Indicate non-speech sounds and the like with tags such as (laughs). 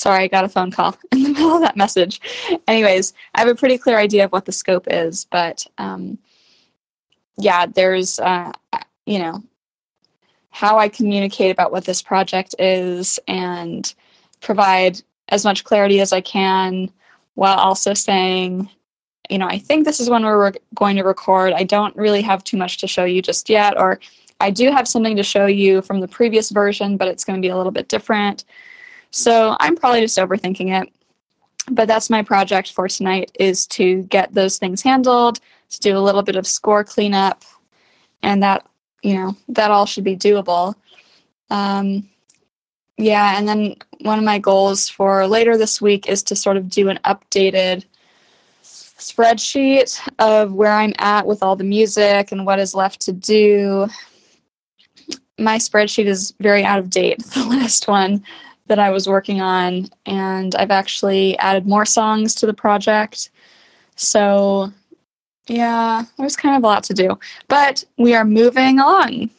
sorry, I got a phone call (laughs) in the middle of that message. Anyways, I have a pretty clear idea of what the scope is, but um, yeah, there's, uh, you know, how I communicate about what this project is and provide as much clarity as I can while also saying, you know, I think this is when we're re- going to record. I don't really have too much to show you just yet, or I do have something to show you from the previous version, but it's going to be a little bit different. So I'm probably just overthinking it. But that's my project for tonight is to get those things handled, to do a little bit of score cleanup, and that you know that all should be doable. Um, yeah, and then one of my goals for later this week is to sort of do an updated spreadsheet of where I'm at with all the music and what is left to do. My spreadsheet is very out of date, (laughs) the last one that I was working on, and I've actually added more songs to the project. So, yeah, there's kind of a lot to do, but we are moving along.